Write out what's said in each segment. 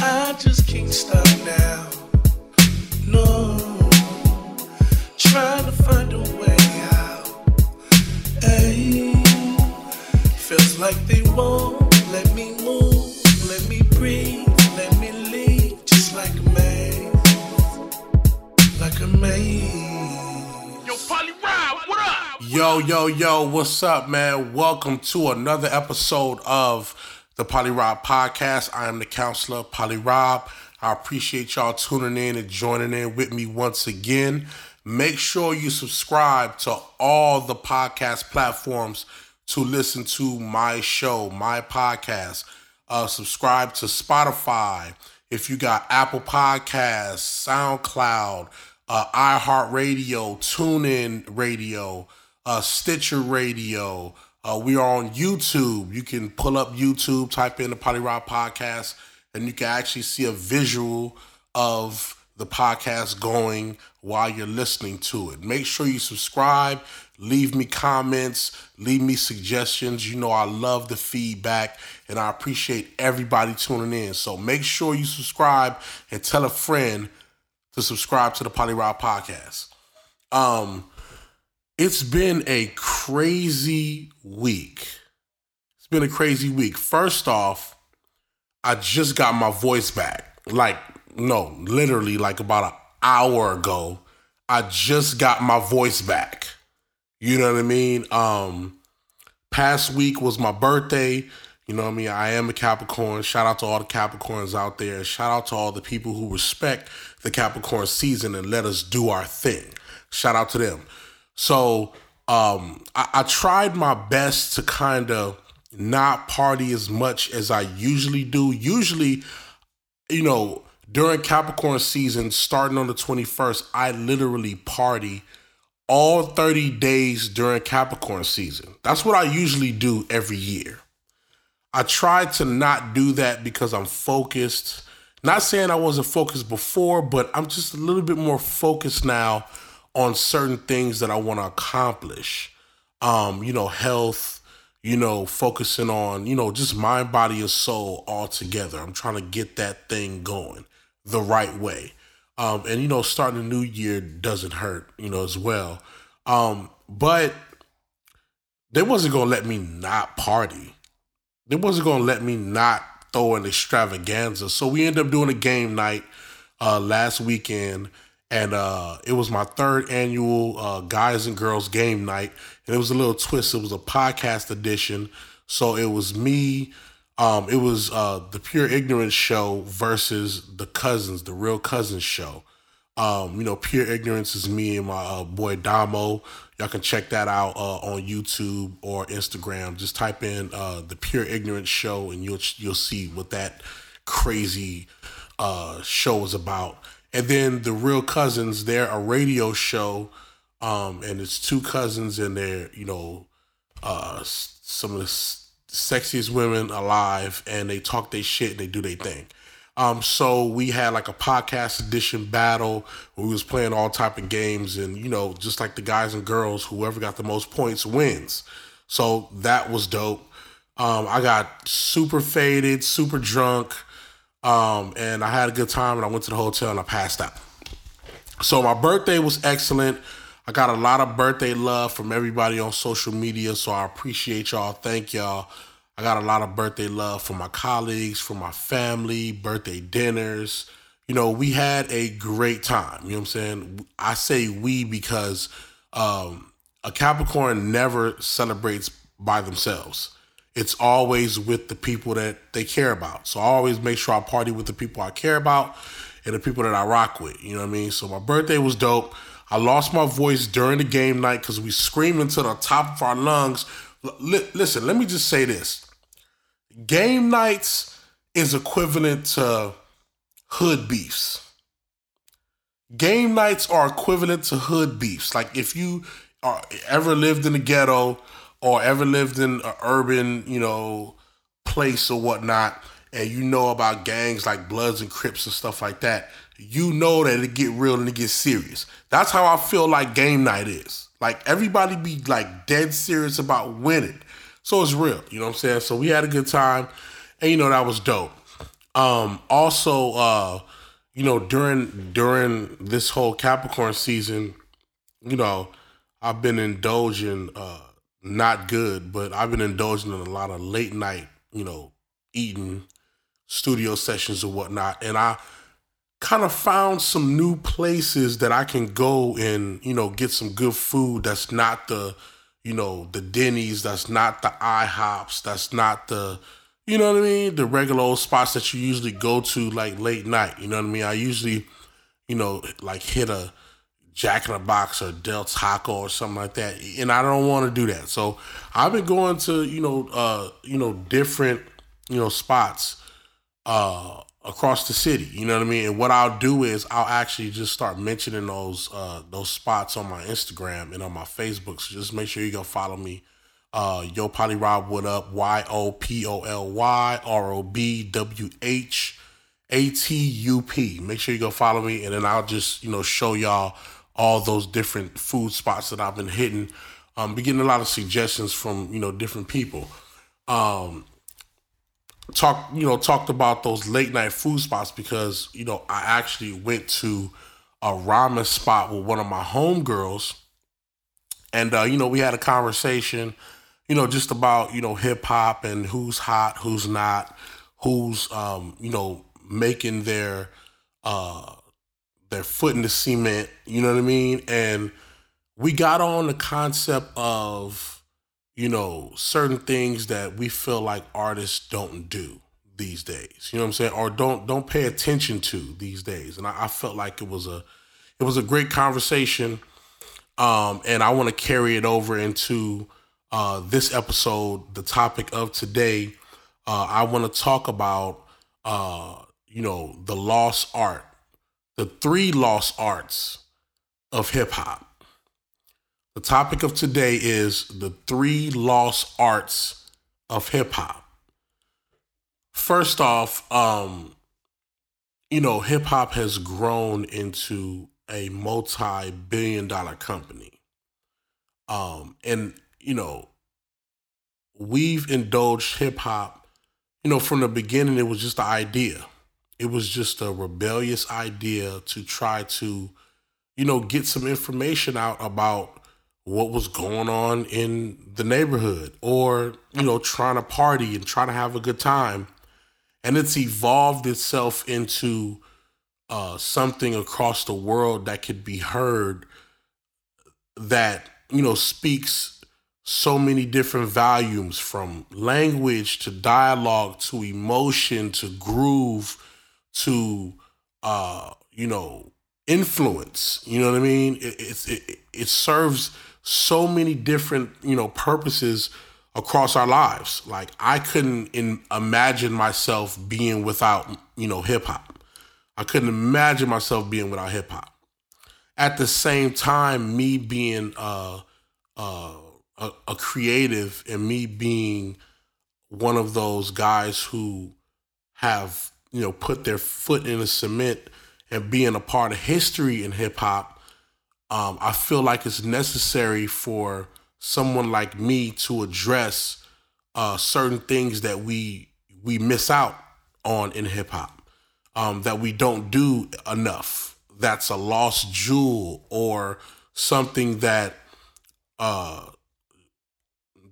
I just can't stop now. No, trying to find a way out. Hey, feels like they won't let me move, let me breathe, let me leave, just like a maze, like a maze. Yo, Poly Rob, what up? Yo, yo, yo, what's up, man? Welcome to another episode of the Poly Rob Podcast. I am the counselor, Poly Rob. I appreciate y'all tuning in and joining in with me once again. Make sure you subscribe to all the podcast platforms to listen to my show, my podcast. Uh, subscribe to Spotify. If you got Apple Podcasts, SoundCloud, uh, iHeartRadio, TuneIn Radio, uh, Stitcher Radio. Uh, we are on YouTube. You can pull up YouTube, type in the Poly Rob Podcast, and you can actually see a visual of the podcast going while you're listening to it. Make sure you subscribe, leave me comments, leave me suggestions. You know, I love the feedback and I appreciate everybody tuning in. So make sure you subscribe and tell a friend to subscribe to the Poly Rob Podcast. Um, it's been a crazy week. It's been a crazy week. First off, I just got my voice back. Like, no, literally, like about an hour ago, I just got my voice back. You know what I mean? Um, past week was my birthday. You know what I mean? I am a Capricorn. Shout out to all the Capricorns out there. Shout out to all the people who respect the Capricorn season and let us do our thing. Shout out to them. So um, I, I tried my best to kind of not party as much as I usually do. Usually, you know, during Capricorn season, starting on the 21st, I literally party all 30 days during Capricorn season. That's what I usually do every year. I tried to not do that because I'm focused. Not saying I wasn't focused before, but I'm just a little bit more focused now on certain things that I want to accomplish. Um, you know, health, you know, focusing on, you know, just mind, body, and soul all together. I'm trying to get that thing going the right way. Um, and you know, starting a new year doesn't hurt, you know, as well. Um, but they wasn't gonna let me not party. They wasn't gonna let me not throw an extravaganza. So we ended up doing a game night uh last weekend and uh, it was my third annual uh, guys and girls game night. And it was a little twist. It was a podcast edition. So it was me um, it was uh, the pure ignorance show versus the cousins the real cousins show. Um, you know pure ignorance is me and my uh, boy damo. Y'all can check that out uh, on youtube or instagram. Just type in uh, the pure ignorance show and you'll you'll see what that crazy show is about and then the real cousins they're a radio show um and it's two cousins and they're you know uh some of the sexiest women alive and they talk their shit and they do their thing. Um so we had like a podcast edition battle we was playing all type of games and you know just like the guys and girls whoever got the most points wins. So that was dope. Um i got super faded super drunk um, and I had a good time and I went to the hotel and I passed out. So my birthday was excellent. I got a lot of birthday love from everybody on social media, so I appreciate y'all. Thank y'all. I got a lot of birthday love from my colleagues, from my family, birthday dinners. You know, we had a great time. You know what I'm saying? I say we because um, a Capricorn never celebrates by themselves it's always with the people that they care about. So I always make sure I party with the people I care about and the people that I rock with. You know what I mean? So my birthday was dope. I lost my voice during the game night because we screamed into the top of our lungs. L- listen, let me just say this: game nights is equivalent to hood beefs. Game nights are equivalent to hood beefs. Like if you are ever lived in the ghetto or ever lived in an urban, you know, place or whatnot, and you know about gangs like Bloods and Crips and stuff like that, you know that it get real and it get serious. That's how I feel like game night is. Like everybody be like dead serious about winning. So it's real, you know what I'm saying? So we had a good time, and you know that was dope. Um, also, uh, you know, during during this whole Capricorn season, you know, I've been indulging uh not good, but I've been indulging in a lot of late night, you know, eating studio sessions or whatnot. And I kind of found some new places that I can go and, you know, get some good food that's not the, you know, the Denny's, that's not the IHOPs, that's not the, you know what I mean, the regular old spots that you usually go to like late night. You know what I mean? I usually, you know, like hit a Jack in the Box or Del Taco or something like that, and I don't want to do that. So I've been going to you know uh, you know different you know spots uh, across the city. You know what I mean? And what I'll do is I'll actually just start mentioning those uh, those spots on my Instagram and on my Facebook. So just make sure you go follow me. Uh, Yo Poly Rob, what up? Y O P O L Y R O B W H A T U P. Make sure you go follow me, and then I'll just you know show y'all all those different food spots that I've been hitting. Um, be getting a lot of suggestions from you know different people. Um, talk you know talked about those late night food spots because you know I actually went to a ramen spot with one of my homegirls, and uh, you know we had a conversation, you know just about you know hip hop and who's hot, who's not, who's um, you know making their uh, their foot in the cement, you know what I mean? And we got on the concept of, you know, certain things that we feel like artists don't do these days. You know what I'm saying? Or don't don't pay attention to these days. And I, I felt like it was a it was a great conversation. Um, and I want to carry it over into uh, this episode. The topic of today, uh, I want to talk about, uh, you know, the lost art the three lost arts of hip hop. The topic of today is the three lost arts of hip hop. First off, um, you know, hip hop has grown into a multi billion dollar company. Um, and, you know, we've indulged hip hop, you know, from the beginning, it was just the idea it was just a rebellious idea to try to, you know, get some information out about what was going on in the neighborhood or, you know, trying to party and trying to have a good time. And it's evolved itself into uh, something across the world that could be heard that, you know, speaks so many different volumes from language to dialogue to emotion to groove to uh, you know influence. You know what I mean? It, it it serves so many different you know purposes across our lives. Like I couldn't in, imagine myself being without you know hip hop. I couldn't imagine myself being without hip hop. At the same time, me being uh, uh, a, a creative and me being one of those guys who have you know, put their foot in the cement and being a part of history in hip hop, um, I feel like it's necessary for someone like me to address uh, certain things that we we miss out on in hip hop, um, that we don't do enough. That's a lost jewel or something that uh,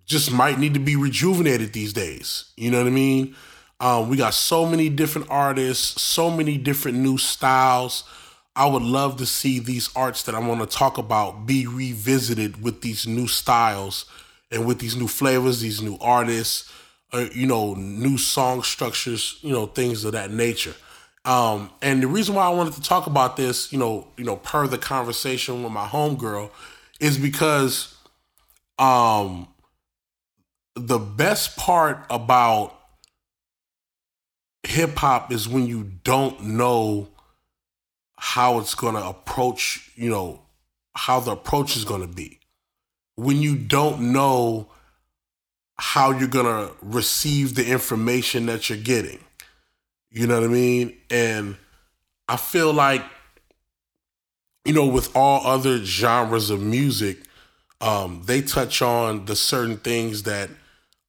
just might need to be rejuvenated these days. You know what I mean? Um, we got so many different artists, so many different new styles. I would love to see these arts that I want to talk about be revisited with these new styles and with these new flavors, these new artists, uh, you know, new song structures, you know, things of that nature. Um, and the reason why I wanted to talk about this, you know, you know, per the conversation with my homegirl, is because um, the best part about hip hop is when you don't know how it's going to approach, you know, how the approach is going to be. When you don't know how you're going to receive the information that you're getting. You know what I mean? And I feel like, you know, with all other genres of music, um, they touch on the certain things that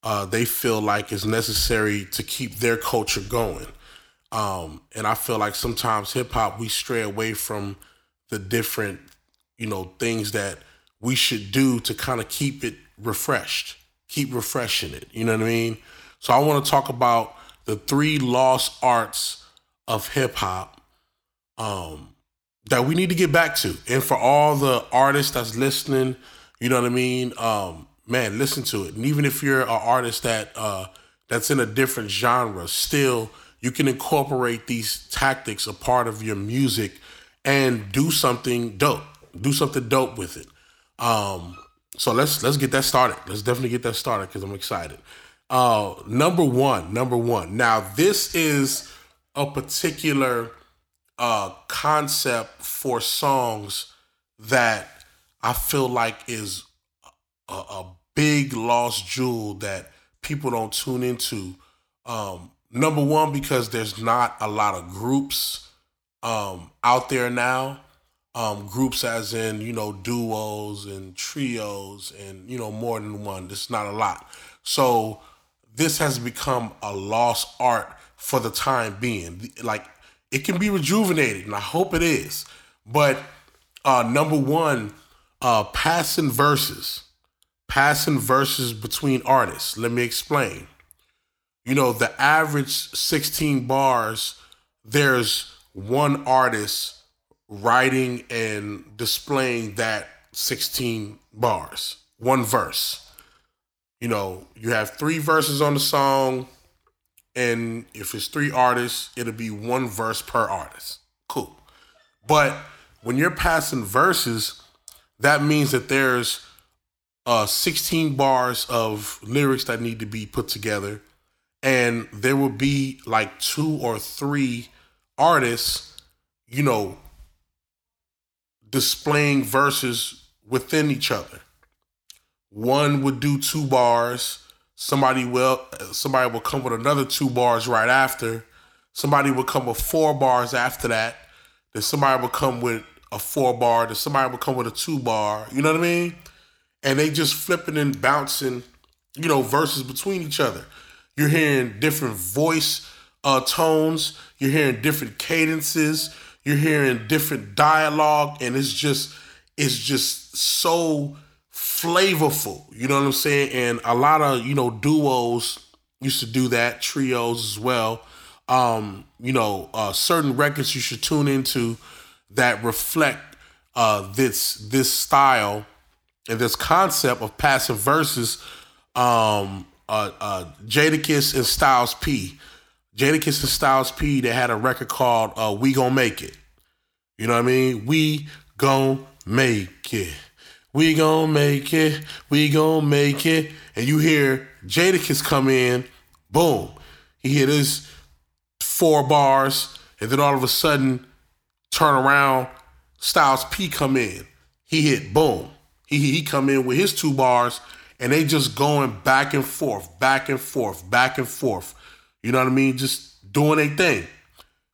uh, they feel like is necessary to keep their culture going. Um, and I feel like sometimes hip hop we stray away from the different, you know, things that we should do to kind of keep it refreshed, keep refreshing it. You know what I mean? So I want to talk about the three lost arts of hip hop um, that we need to get back to. And for all the artists that's listening, you know what I mean? Um, man, listen to it. And even if you're an artist that uh, that's in a different genre, still you can incorporate these tactics a part of your music and do something dope. Do something dope with it. Um, so let's let's get that started. Let's definitely get that started because I'm excited. Uh, number one, number one. Now this is a particular uh, concept for songs that I feel like is a, a big lost jewel that people don't tune into. Um, number one, because there's not a lot of groups um, out there now. Um, groups as in you know duos and trios and you know more than one. There's not a lot. So this has become a lost art for the time being. Like it can be rejuvenated, and I hope it is. But uh, number one, uh, passing verses, passing verses between artists. Let me explain. You know, the average 16 bars, there's one artist writing and displaying that 16 bars, one verse. You know, you have three verses on the song, and if it's three artists, it'll be one verse per artist. Cool. But when you're passing verses, that means that there's uh, 16 bars of lyrics that need to be put together, and there will be like two or three artists, you know, displaying verses within each other. One would do two bars Somebody will somebody will come with another two bars right after. Somebody will come with four bars after that. Then somebody will come with a four bar. Then somebody will come with a two bar. You know what I mean? And they just flipping and bouncing, you know, verses between each other. You're hearing different voice uh, tones. You're hearing different cadences. You're hearing different dialogue, and it's just it's just so flavorful. You know what I'm saying? And a lot of, you know, duos used to do that, trios as well. Um, you know, uh, certain records you should tune into that reflect uh, this this style and this concept of passive verses. Um, uh, uh, Jadakiss and Styles P. Jadakiss and Styles P. They had a record called uh, "We Gonna Make It." You know what I mean? We gonna make it. We gonna make it. We gonna make it. And you hear Jadakiss come in, boom. He hit his four bars, and then all of a sudden, turn around, Styles P come in. He hit boom. He he come in with his two bars, and they just going back and forth, back and forth, back and forth. You know what I mean? Just doing a thing.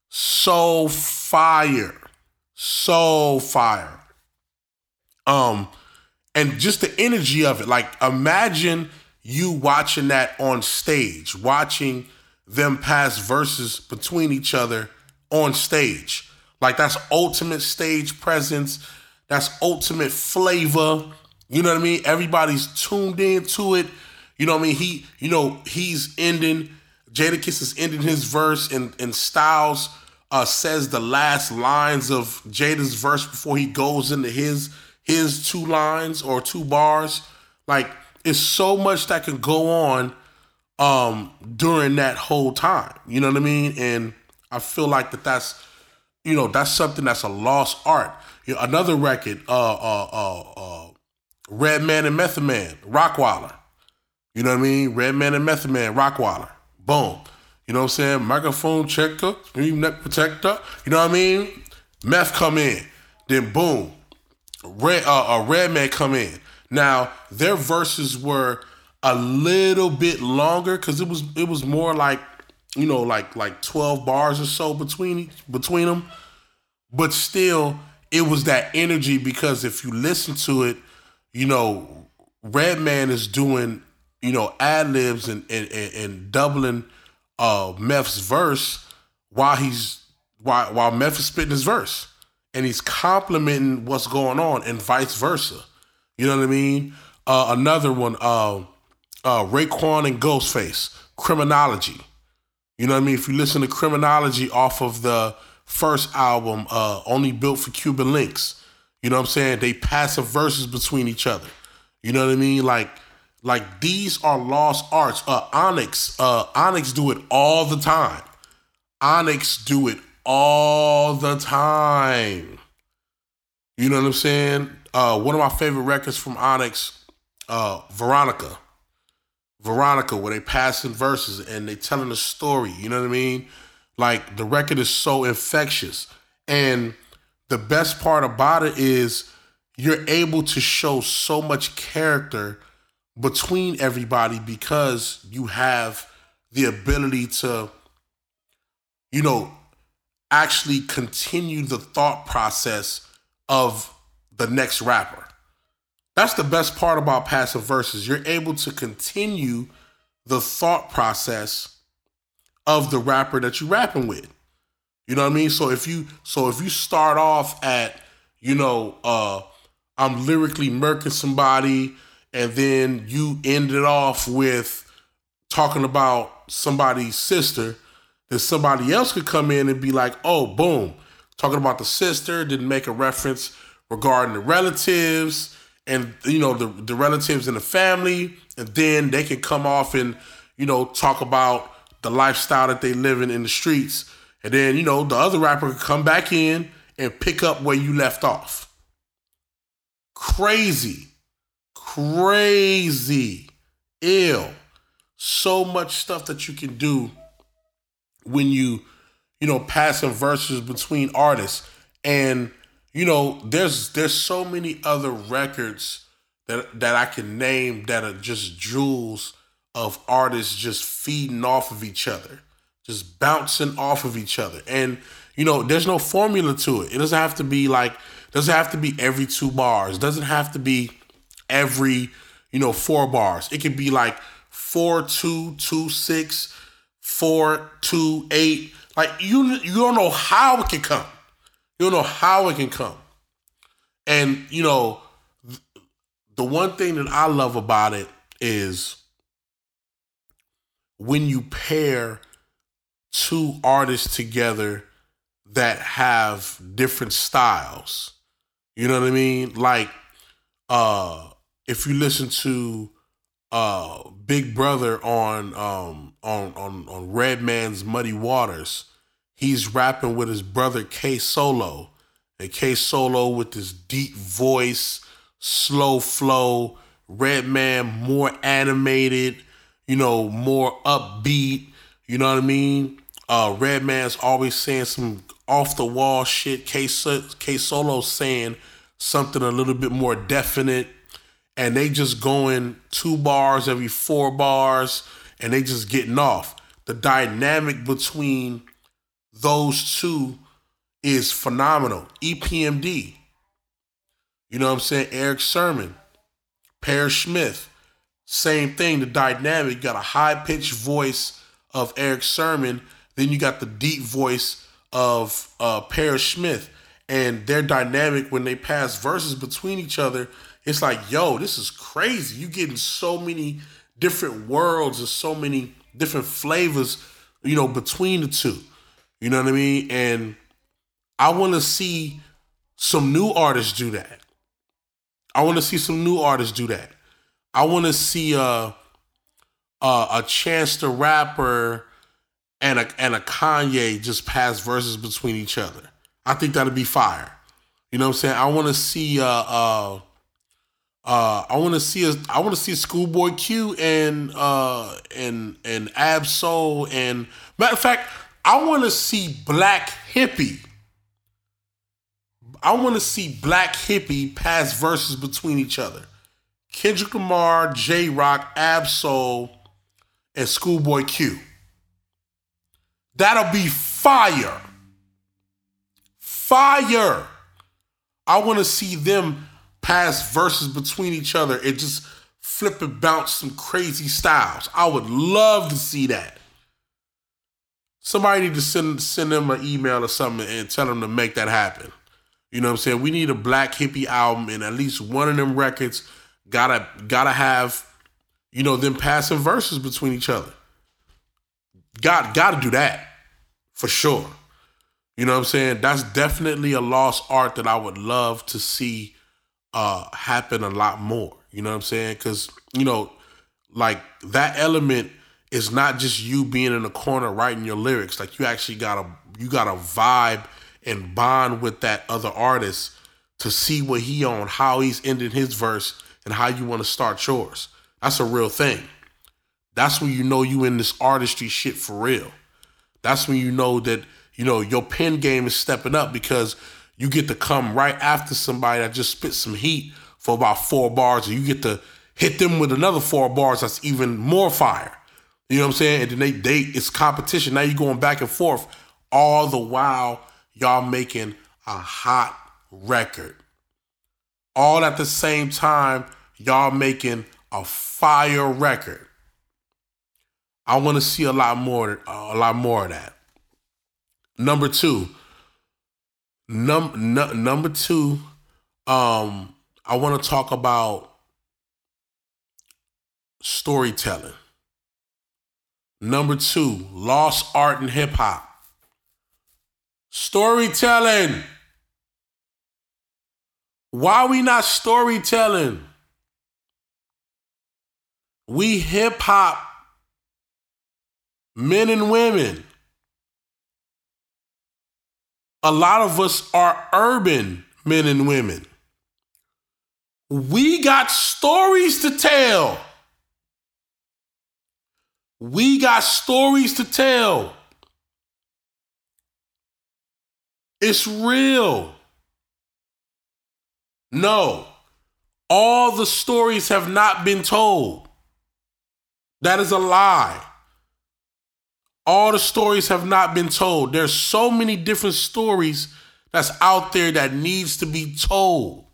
So fire. So fire. Um, and just the energy of it. Like imagine you watching that on stage, watching them pass verses between each other on stage. Like that's ultimate stage presence. That's ultimate flavor. You know what I mean? Everybody's tuned into it. You know what I mean? He, you know, he's ending. Jadakiss is ending his verse, and and Styles uh, says the last lines of Jada's verse before he goes into his his two lines or two bars. Like it's so much that can go on um during that whole time. You know what I mean? And I feel like that that's you know that's something that's a lost art. You know, another record, uh, uh, uh, uh, Redman and Method Man, Rockwilder. You know what I mean? Redman and Method Man, Rockwilder. Boom. You know what I'm saying? Microphone checker, neck protector. You know what I mean? Meth come in, then boom, Red uh, a Redman come in. Now their verses were a little bit longer because it was it was more like you know like like twelve bars or so between between them, but still it was that energy because if you listen to it, you know Redman is doing you know ad libs and, and and, doubling uh Meth's verse while he's while while Meth is spitting his verse, and he's complimenting what's going on, and vice versa. You know what I mean? Uh, another one, uh, uh, Raekwon and Ghostface, Criminology. You know what I mean? If you listen to Criminology off of the first album, uh, Only Built for Cuban Links, you know what I'm saying? They passive verses between each other. You know what I mean? Like, like these are lost arts. Uh, Onyx, uh, Onyx do it all the time. Onyx do it all the time. You know what I'm saying? Uh, one of my favorite records from Onyx, uh, Veronica. Veronica, where they passing verses and they telling a story. You know what I mean? Like the record is so infectious. And the best part about it is you're able to show so much character between everybody because you have the ability to, you know, actually continue the thought process of the next rapper. That's the best part about passive verses. You're able to continue the thought process of the rapper that you're rapping with. You know what I mean? So if you so if you start off at, you know, uh I'm lyrically murking somebody, and then you end it off with talking about somebody's sister, then somebody else could come in and be like, oh, boom, talking about the sister, didn't make a reference regarding the relatives and you know the, the relatives in the family, and then they can come off and, you know, talk about the lifestyle that they live in the streets. And then, you know, the other rapper could come back in and pick up where you left off. Crazy. Crazy. Ill. So much stuff that you can do when you, you know, pass passing verses between artists. And, you know, there's there's so many other records that that I can name that are just jewels of artists just feeding off of each other, just bouncing off of each other. And, you know, there's no formula to it. It doesn't have to be like doesn't have to be every two bars. Doesn't have to be every, you know, four bars. It could be like four, two, two, six, four, two, eight. Like you you don't know how it can come. You don't know how it can come. And you know, the one thing that I love about it is when you pair two artists together that have different styles you know what I mean? Like, uh, if you listen to uh Big Brother on um on on on Redman's Muddy Waters, he's rapping with his brother K Solo. And K Solo with this deep voice, slow flow, Redman more animated, you know, more upbeat, you know what I mean? Uh Redman's always saying some off the wall shit. K Solo saying something a little bit more definite, and they just going two bars every four bars, and they just getting off. The dynamic between those two is phenomenal. EPMD, you know what I'm saying? Erick Sermon, Parrish Smith, same thing. The dynamic, you got a high pitched voice of Erick Sermon, then you got the deep voice of uh, Parrish Smith and their dynamic when they pass verses between each other, it's like, yo, this is crazy. You getting so many different worlds and so many different flavors, you know, between the two. You know what I mean? And I want to see some new artists do that. I want to see some new artists do that. I want to see a, a a Chance the Rapper and a and a Kanye just pass verses between each other. I think that'd be fire. You know what I'm saying? I want to see uh uh uh I want to see a I want to see Schoolboy Q and uh and and Ab-Soul and matter of fact, I want to see Black Hippy. I want to see Black Hippy pass verses between each other. Kendrick Lamar, Jay Rock, Ab-Soul, and Schoolboy Q. That'll be fire fire. I want to see them pass verses between each other and just flip and bounce some crazy styles. I would love to see that. somebody need to send send them an email or something and tell them to make that happen. You know what I'm saying? We need a black hippy album and at least one of them records gotta gotta have, you know, them passing verses between each other. Got gotta do that for sure. You know what I'm saying? That's definitely a lost art that I would love to see uh happen a lot more. You know what I'm saying? Cause, you know, like that element is not just you being in the corner writing your lyrics. Like you actually gotta you gotta vibe and bond with that other artist to see what he on, how he's ending his verse, and how you want to start yours. That's a real thing. That's when you know you in this artistry shit for real. That's when you know that you know your pen game is stepping up because you get to come right after somebody that just spit some heat for about four bars, and you get to hit them with another four bars that's even more fire. You know what I'm saying? And then they they it's competition. Now you're going back and forth, all the while y'all making a hot record. All at the same time, y'all making a fire record. I want to see a lot more, a lot more of that. Number two, num, n- number two, um, I want to talk about storytelling. Number two, lost art in hip hop. Storytelling. Why are we not storytelling? We hip hop men and women. A lot of us are urban men and women. We got stories to tell. We got stories to tell. It's real. No, all the stories have not been told. That is a lie. All the stories have not been told. There's so many different stories that's out there that needs to be told.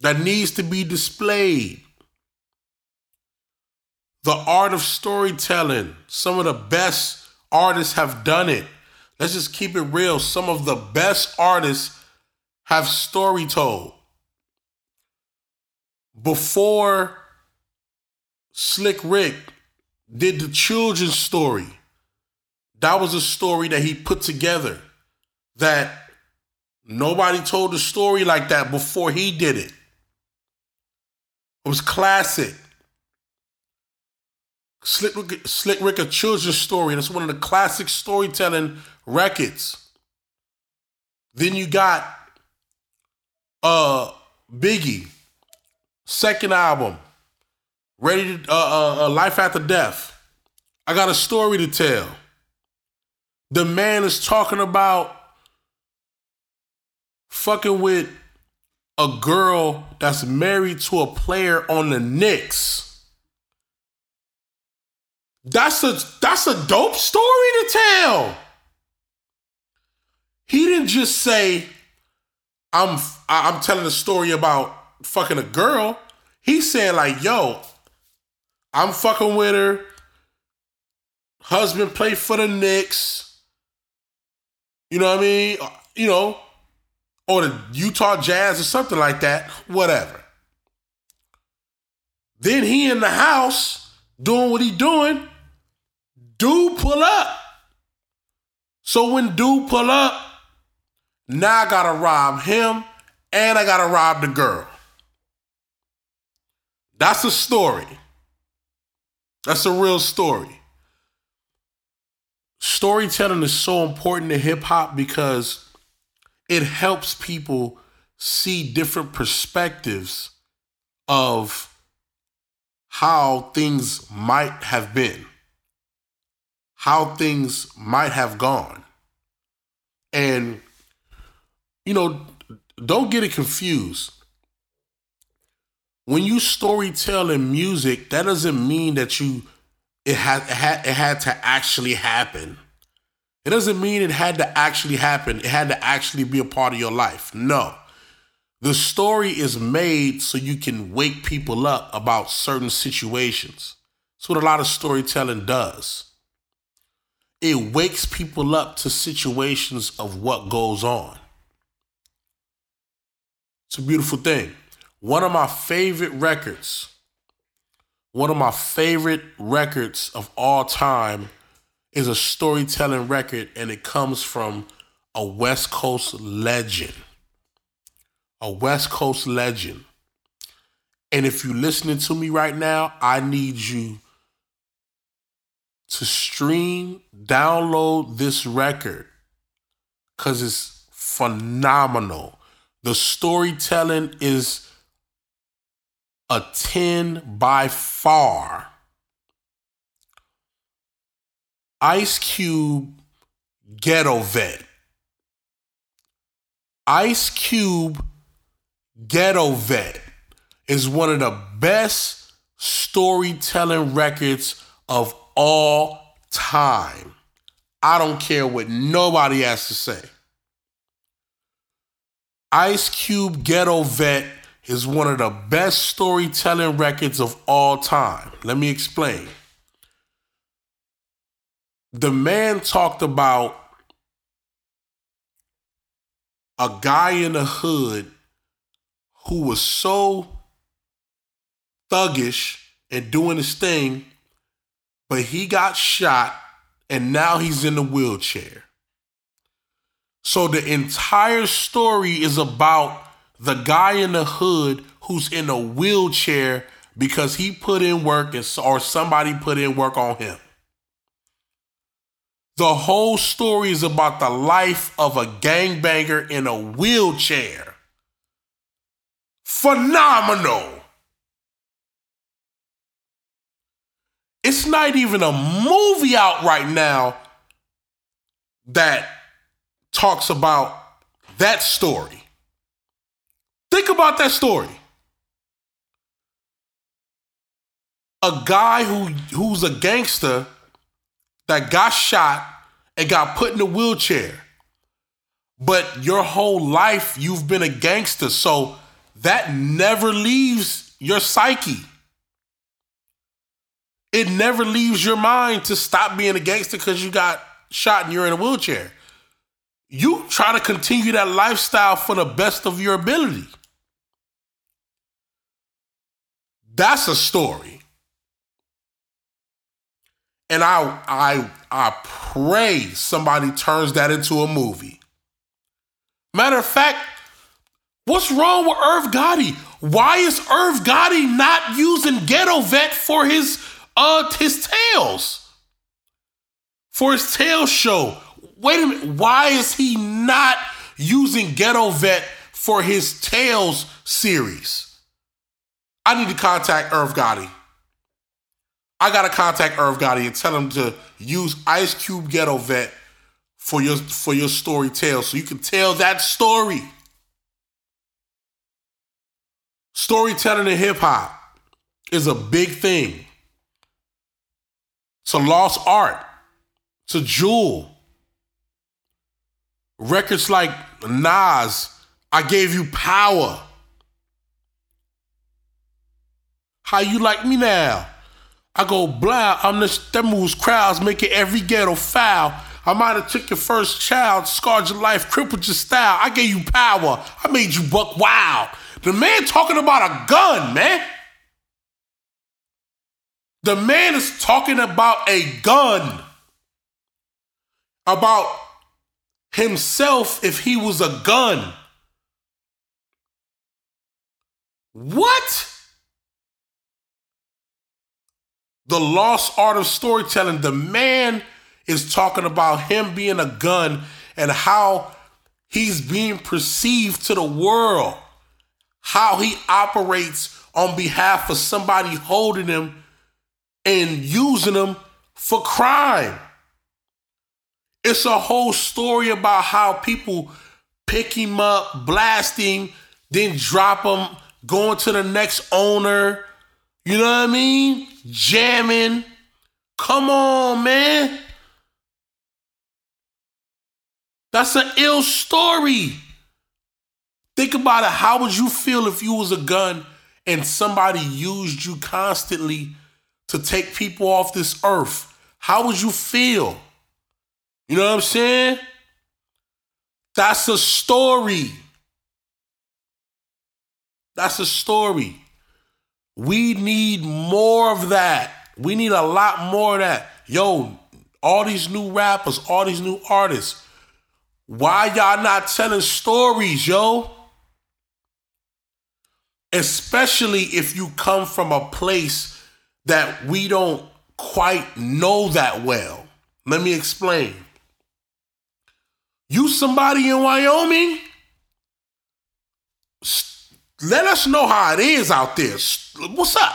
That needs to be displayed the art of storytelling. Some of the best artists have done it. Let's just keep it real. Some of the best artists have story told. Before Slick Rick did the children's story, that was a story that he put together that nobody told a story like that before he did it. It was classic. Slick Rick, Slick Rick, a children's story. That's one of the classic storytelling records. Then you got uh Biggie, second album, ready to uh, uh, uh, Life After Death. I got a story to tell. The man is talking about fucking with a girl that's married to a player on the Knicks. That's a that's a dope story to tell. He didn't just say, "I'm I'm telling a story about fucking a girl." He's saying like, "Yo, I'm fucking with her. Husband played for the Knicks. You know what I mean? Uh, you know, or the Utah Jazz or something like that. Whatever." Then he in the house doing what he doing Dude pull up. So when dude pull up, now I gotta rob him and I gotta rob the girl. That's a story. That's a real story. Storytelling is so important to hip hop because it helps people see different perspectives of how things might have been how things might have gone. And, you know, don't get it confused. When you story tell in music, that doesn't mean that you it had, it had it had to actually happen. It doesn't mean it had to actually happen. It had to actually be a part of your life. No. The story is made so you can wake people up about certain situations. That's what a lot of storytelling does. it wakes people up to situations of what goes on. It's a beautiful thing. One of my favorite records, one of my favorite records of all time is a storytelling record, and it comes from a West Coast legend. A West Coast legend. And if you're listening to me right now, I need you to stream, download this record because it's phenomenal. The storytelling is a 10 by far. Ice Cube Ghetto Vet. Ice Cube Ghetto Vet is one of the best storytelling records of all time. I don't care what nobody has to say. Ice Cube Ghetto Vet is one of the best storytelling records of all time. Let me explain. The man talked about a guy in the hood who was so thuggish and doing his thing, but he got shot and now he's in the wheelchair. So the entire story is about the guy in the hood who's in a wheelchair because he put in work or somebody put in work on him. The whole story is about the life of a gangbanger in a wheelchair. Phenomenal. It's not even a movie out right now that talks about that story. Think about that story. A guy who who's a gangster that got shot and got put in a wheelchair. But your whole life you've been a gangster, so that never leaves your psyche. It never leaves your mind to stop being a gangster because you got shot and you're in a wheelchair. You try to continue that lifestyle for the best of your ability. That's a story. And I I I pray somebody turns that into a movie. Matter of fact, what's wrong with Irv Gotti? Why is Irv Gotti not using Ghetto Vet for his uh his tales? For his tail show. Wait a minute, why is he not using Ghetto Vet for his Tales series? I need to contact Irv Gotti. I gotta contact Irv Gotti and tell him to use Ice Cube Ghetto Vet for your for your story tale, so you can tell that story. Storytelling in hip hop is a big thing. It's a lost art. It's a jewel. Records like Nas, I gave you power. How you like me now? I go blind. I'm the that moves crowds, making every ghetto foul. I might have took your first child, scarred your life, crippled your style. I gave you power. I made you buck wild. The man talking about a gun, man. The man is talking about a gun. About himself if he was a gun. What? The lost art of storytelling. The man is talking about him being a gun and how he's being perceived to the world, how he operates on behalf of somebody holding him and using him for crime. It's a whole story about how people pick him up, blast him, then drop him, going to the next owner. You know what I mean? Jamming. Come on, man. That's an ill story. Think about it. How would you feel if you was a gun and somebody used you constantly to take people off this earth? How would you feel? You know what I'm saying? That's a story. That's a story. We need more of that. We need a lot more of that. Yo, all these new rappers, all these new artists, why y'all not telling stories, yo? Especially if you come from a place that we don't quite know that well. Let me explain. You somebody in Wyoming? Let us know how it is out there. What's up?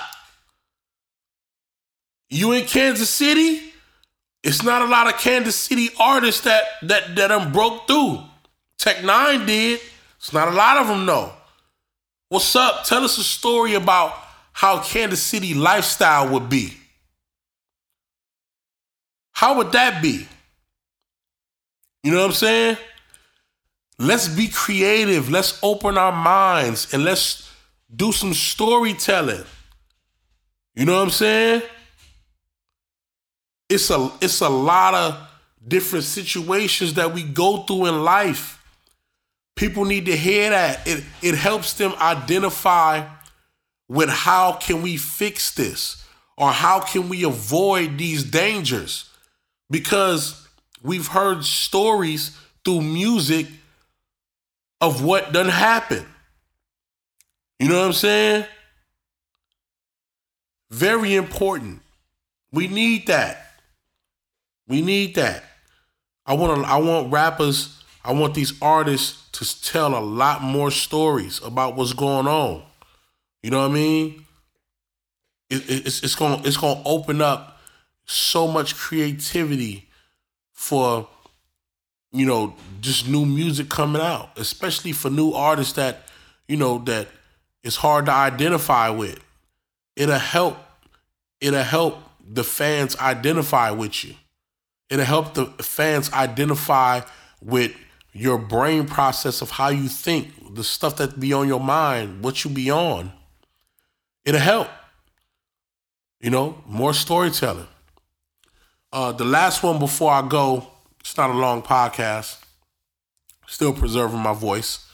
You in Kansas City? It's not a lot of Kansas City artists that that that I'm broke through. Tech N9ne did. It's not a lot of them though. What's up? Tell us a story about how Kansas City lifestyle would be. How would that be? You know what I'm saying? Let's be creative. Let's open our minds and let's do some storytelling. You know what I'm saying? It's a it's a lot of different situations that we go through in life. People need to hear that. It it helps them identify with how can we fix this or how can we avoid these dangers? Because we've heard stories through music of what done happen. You know what I'm saying? Very important. We need that. We need that. I want to, I want rappers, I want these artists to tell a lot more stories about what's going on. You know what I mean? It, it, it's it's going it's going to open up so much creativity for you know just new music coming out, especially for new artists that you know that it's hard to identify with. It'll help. It'll help the fans identify with you. It'll help the fans identify with your brain process of how you think, the stuff that be on your mind, what you be on. It'll help. You know, more storytelling. Uh, the last one before I go, it's not a long podcast. Still preserving my voice.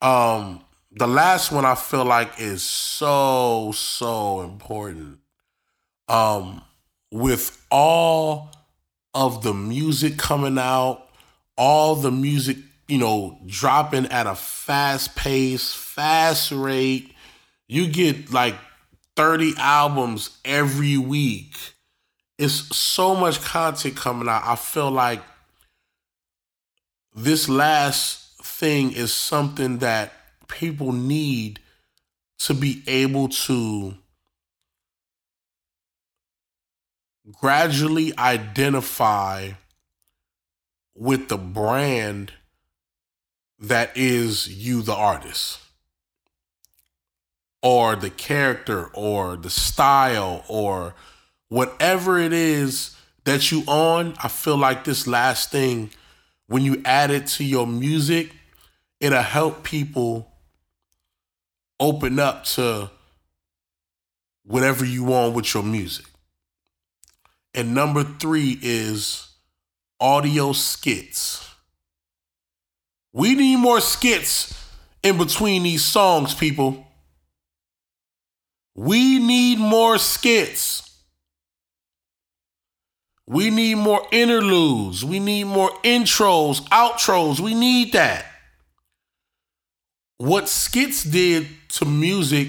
Um, the last one I feel like is so, so important. Um, with all of the music coming out, all the music, you know, dropping at a fast pace, fast rate. You get like 30 albums every week. It's so much content coming out. I feel like this last thing is something that people need to be able to gradually identify with the brand that is you, the artist, or the character, or the style, or whatever it is that you on. I feel like this last thing, when you add it to your music, it'll help people open up to whatever you want with your music. And number three is audio skits. We need more skits in between these songs, people. We need more skits. We need more interludes. We need more intros, outros. We need that. What skits did to music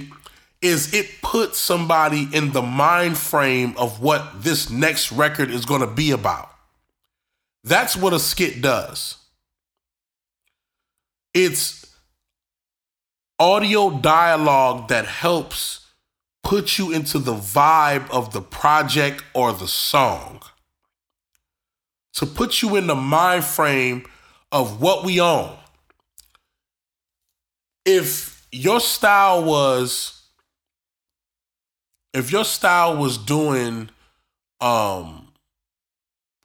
is it put somebody in the mind frame of what this next record is going to be about. That's what a skit does. It's audio dialogue that helps put you into the vibe of the project or the song. To put you in the mind frame of what we own. If your style was if your style was doing um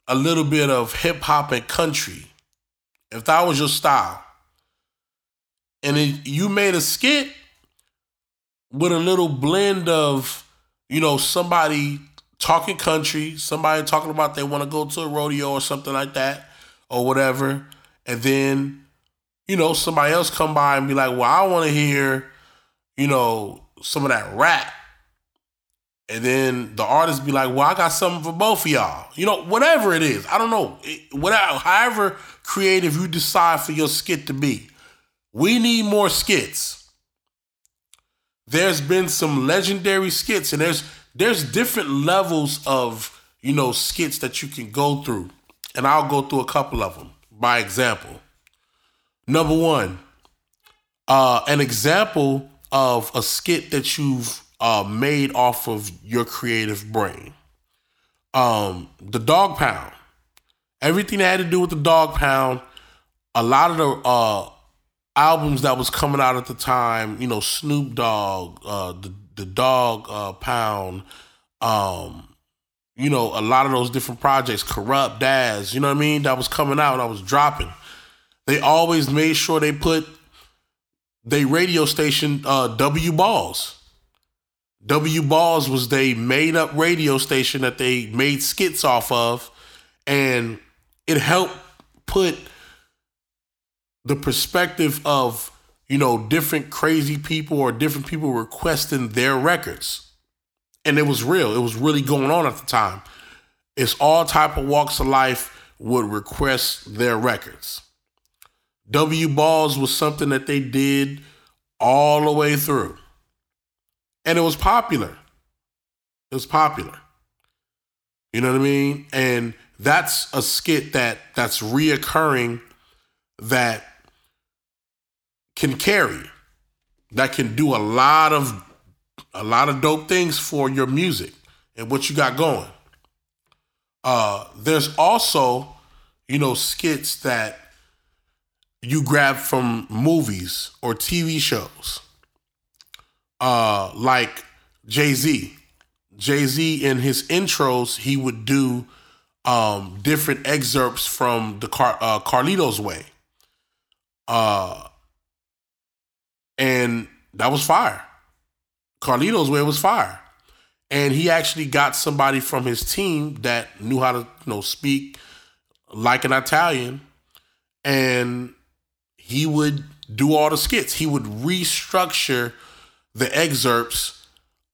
a little bit of hip hop and country, if that was your style, and it, you made a skit with a little blend of, you know, somebody talking country, somebody talking about they want to go to a rodeo or something like that or whatever, and then you know somebody else come by and be like, "Well, I want to hear, you know, some of that rap." And then the artist be like, "Well, I got something for both of y'all." You know, whatever it is, I don't know, it, whatever, however creative you decide for your skit to be, we need more skits. There's been some legendary skits, and there's there's different levels of you know skits that you can go through, and I'll go through a couple of them by example. Number one, uh, an example of a skit that you've uh, made off of your creative brain. Um, the Dog Pound. Everything that had to do with the Dog Pound. A lot of the uh, albums that was coming out at the time, you know, Snoop Dogg, uh, the the Dog uh, Pound, um, you know, a lot of those different projects, Kurupt Daz, you know what I mean, that was coming out, I was dropping. They always made sure they put they radio station uh, W Balls. W Balls was they made up radio station that they made skits off of, and it helped put the perspective of you know different crazy people or different people requesting their records. And it was real. It was really going on at the time. It's all type of walks of life would request their records. W balls was something that they did all the way through. And it was popular. It was popular. You know what i mean? And that's a skit that that's reoccurring that can carry, that can do a lot of a lot of dope things for your music and what you got going. Uh, there's also, you know, skits that you grab from movies or TV shows. Uh, like Jay Z. Jay Z in his intros, he would do um, different excerpts from the Car- uh, Carlito's Way. Uh, and that was fire. Carlito's way was fire. And he actually got somebody from his team that knew how to, you know, speak like an Italian. And he would do all the skits. He would restructure the excerpts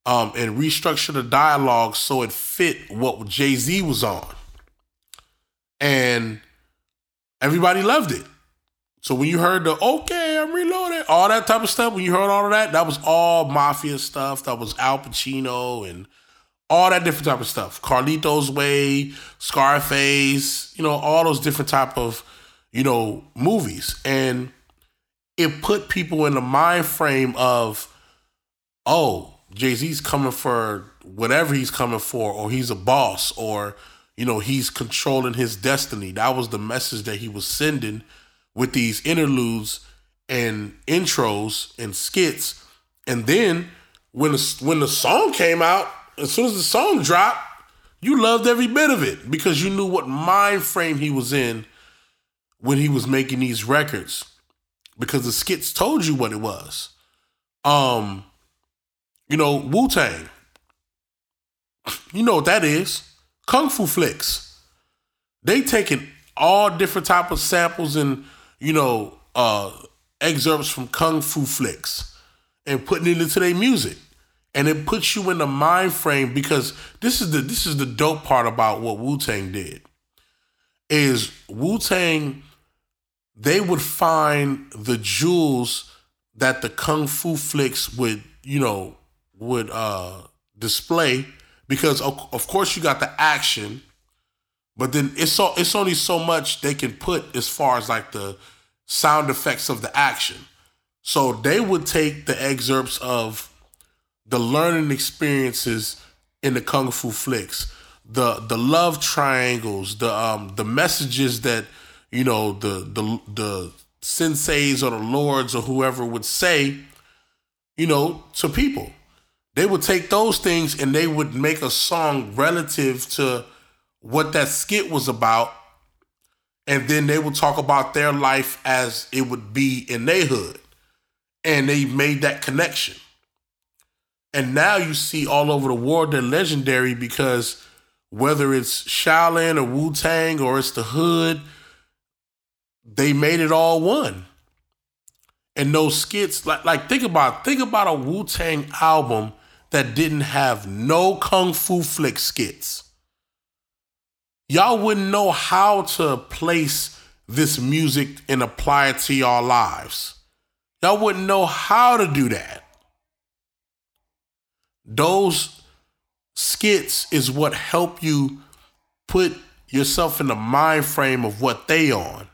um, and restructure the dialogue so it fit what Jay Z was on. And everybody loved it. So when you heard the okay, I'm all that type of stuff, when you heard all of that, that was all mafia stuff. That was Al Pacino and all that different type of stuff. Carlito's Way, Scarface, you know, all those different type of, you know, movies. And it put people in the mind frame of, oh, Jay-Z's coming for whatever he's coming for, or he's a boss, or, you know, he's controlling his destiny. That was the message that he was sending with these interludes and intros and skits. And then when the, when the song came out, as soon as the song dropped, you loved every bit of it because you knew what mind frame he was in when he was making these records because the skits told you what it was. Um, you know, Wu Tang. You know what that is? Kung Fu flicks. They taking all different type of samples and you know, uh, excerpts from kung fu flicks and putting it into their music. And it puts you in the mind frame because this is the this is the dope part about what Wu Tang did. Is Wu Tang they would find the jewels that the kung fu flicks would, you know, would uh display because of, of course you got the action but then it's so it's only so much they can put as far as like the sound effects of the action. So they would take the excerpts of the learning experiences in the kung fu flicks, the the love triangles, the um the messages that you know the the the senseis or the lords or whoever would say, you know, to people. They would take those things and they would make a song relative to what that skit was about, and then they would talk about their life as it would be in their hood, and they made that connection. And now you see all over the world they're legendary because whether it's Shaolin or Wu Tang or it's the Hood, they made it all one. And those skits, like like think about think about a Wu Tang album that didn't have no kung fu flick skits. Y'all wouldn't know how to place this music and apply it to y'all lives. Y'all wouldn't know how to do that. Those skits is what help you put yourself in the mind frame of what they on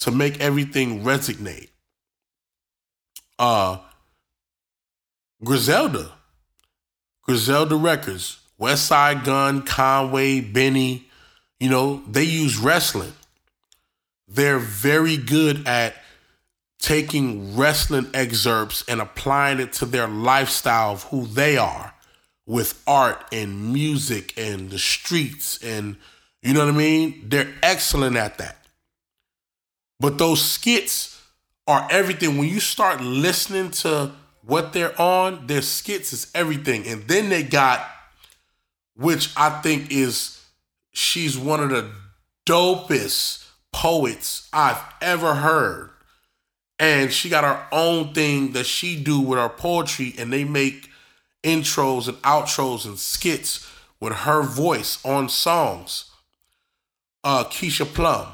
to make everything resonate. Uh Griselda. Griselda Records, Westside Gun, Conway, Benny, you know, they use wrestling. They're very good at taking wrestling excerpts and applying it to their lifestyle of who they are with art and music and the streets and you know what I mean? They're excellent at that. But those skits are everything. When you start listening to what they're on, their skits is everything. And then they got, which I think is, she's one of the dopest poets I've ever heard. And she got her own thing that she do with her poetry, and they make intros and outros and skits with her voice on songs. Uh, Keisha Plum.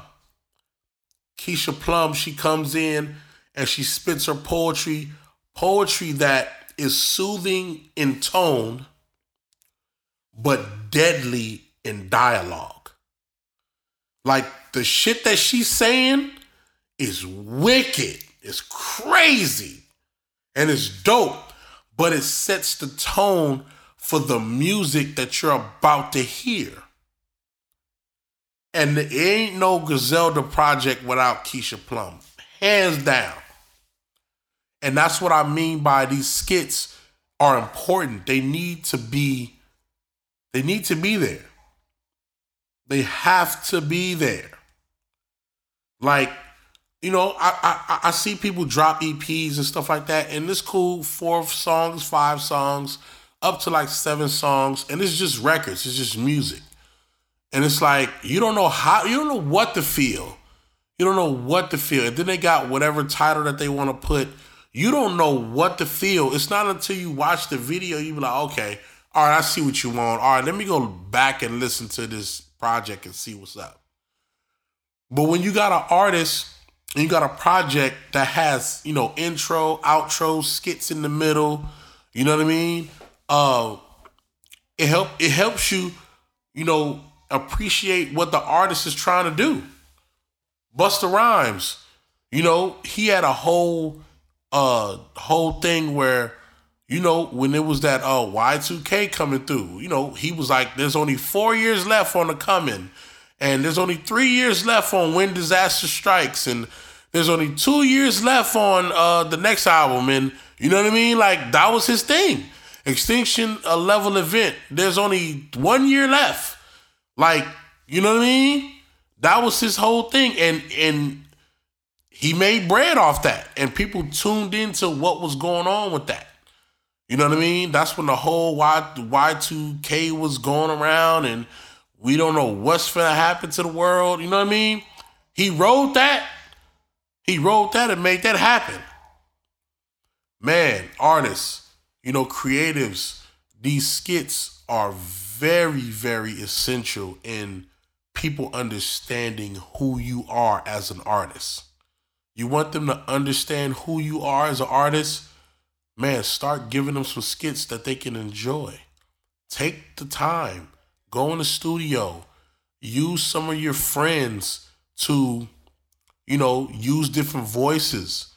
Keisha Plum, she comes in and she spits her poetry, poetry that is soothing in tone, but deadly in dialogue. Like the shit that she's saying is wicked, it's crazy, and it's dope, but it sets the tone for the music that you're about to hear. And there ain't no Griselda project without Keisha Plum, hands down. And that's what I mean by these skits are important. They need to be, they need to be there. They have to be there. Like, you know, I, I I see people drop EPs and stuff like that, and this cool. Four songs, five songs, up to like seven songs, and it's just records. It's just music. And it's like you don't know how you don't know what to feel. You don't know what to feel. And then they got whatever title that they want to put. You don't know what to feel. It's not until you watch the video you be like, okay, all right, I see what you want. All right, let me go back and listen to this project and see what's up. But when you got an artist and you got a project that has, you know, intro, outro, skits in the middle, you know what I mean? Uh it help it helps you, you know, appreciate what the artist is trying to do. Busta Rhymes, you know, he had a whole uh whole thing where you know when it was that uh Y2K coming through, you know, he was like there's only 4 years left on the coming and there's only 3 years left on when disaster strikes and there's only 2 years left on uh the next album and you know what I mean? Like that was his thing. Extinction a level event. There's only 1 year left like, you know what I mean? That was his whole thing. And and he made bread off that. And people tuned into what was going on with that. You know what I mean? That's when the whole Y Y2K was going around and we don't know what's gonna happen to the world. You know what I mean? He wrote that. He wrote that and made that happen. Man, artists, you know, creatives, these skits are very, very essential in people understanding who you are as an artist. You want them to understand who you are as an artist, man, start giving them some skits that they can enjoy. Take the time, go in the studio, use some of your friends to, you know, use different voices.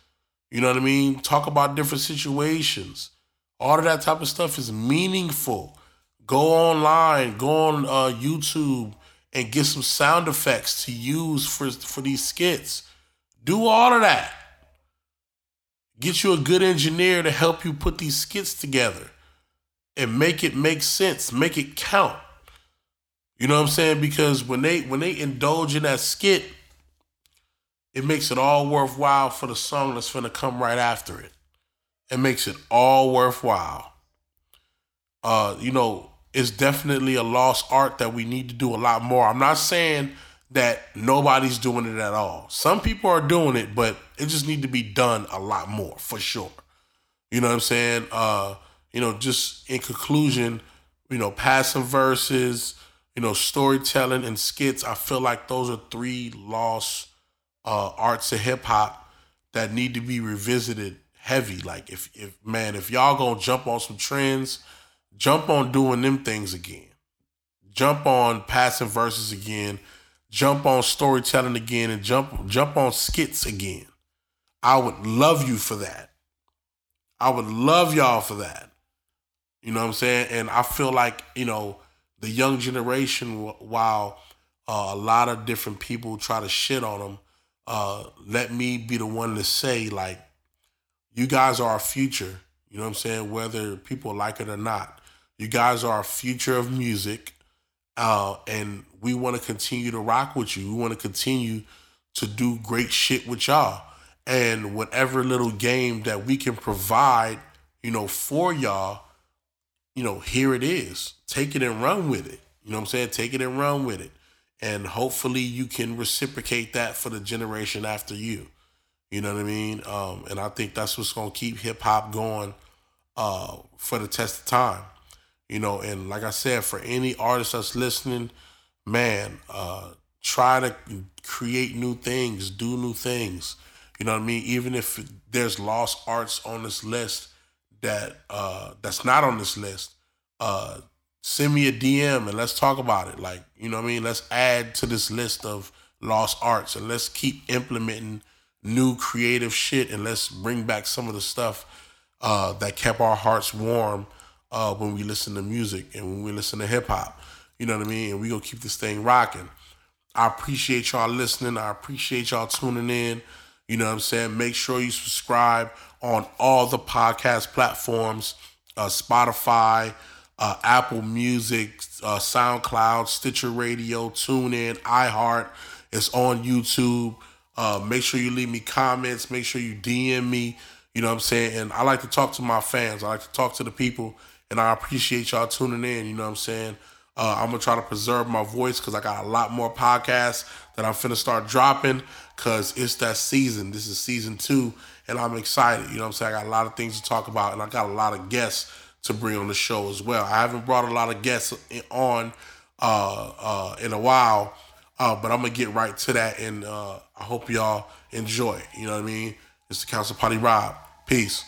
You know what I mean? Talk about different situations. All of that type of stuff is meaningful. Go online, go on uh, YouTube, and get some sound effects to use for for these skits. Do all of that. Get you a good engineer to help you put these skits together and make it make sense, make it count. You know what I'm saying? Because when they when they indulge in that skit, it makes it all worthwhile for the song that's gonna come right after it. it makes it all worthwhile. Uh, you know, it's definitely a lost art that we need to do a lot more. I'm not saying that nobody's doing it at all. Some people are doing it, but it just need to be done a lot more for sure. You know what I'm saying? Uh, you know, just in conclusion, you know, passing verses, you know, storytelling and skits. I feel like those are three lost uh, arts of hip hop that need to be revisited heavy. Like if if man, if y'all gonna jump on some trends, jump on doing them things again. Jump on passing verses again. Jump on storytelling again, and jump jump on skits again. I would love you for that. I would love y'all for that. You know what I'm saying? And I feel like you know the young generation, while uh, a lot of different people try to shit on them, uh, let me be the one to say like you guys are our future. You know what I'm saying? Whether people like it or not, you guys are our future of music, uh, and we want to continue to rock with you. We want to continue to do great shit with y'all, and whatever little game that we can provide, you know, for y'all, you know, here it is. Take it and run with it. You know what I'm saying? Take it and run with it, and hopefully you can reciprocate that for the generation after you. You know what I mean? Um, and I think that's what's gonna keep hip hop going uh, for the test of time. You know, and like I said, for any artist that's listening, man, uh, try to create new things, do new things. You know what I mean? Even if there's lost arts on this list that uh, that's not on this list, uh, send me a DM and let's talk about it. Like, you know what I mean? Let's add to this list of lost arts and let's keep implementing new creative shit and let's bring back some of the stuff uh, that kept our hearts warm uh, when we listen to music and when we listen to hip hop. You know what I mean? And we gonna keep this thing rocking. I appreciate y'all listening. I appreciate y'all tuning in. You know what I'm saying? Make sure you subscribe on all the podcast platforms, uh, Spotify, uh, Apple Music, uh, SoundCloud, Stitcher Radio, TuneIn, iHeart. It's on YouTube. Uh, make sure you leave me comments. Make sure you DM me. You know what I'm saying? And I like to talk to my fans. I like to talk to the people, and I appreciate y'all tuning in. You know what I'm saying? Uh, I'm gonna try to preserve my voice because I got a lot more podcasts that I'm finna start dropping because it's that season. This is season two, and I'm excited. You know what I'm saying? I got a lot of things to talk about, and I got a lot of guests to bring on the show as well. I haven't brought a lot of guests on uh, uh, in a while uh, but I'm gonna get right to that, and uh, I hope y'all enjoy. You know what I mean? It's the Council Poly Rob. Peace.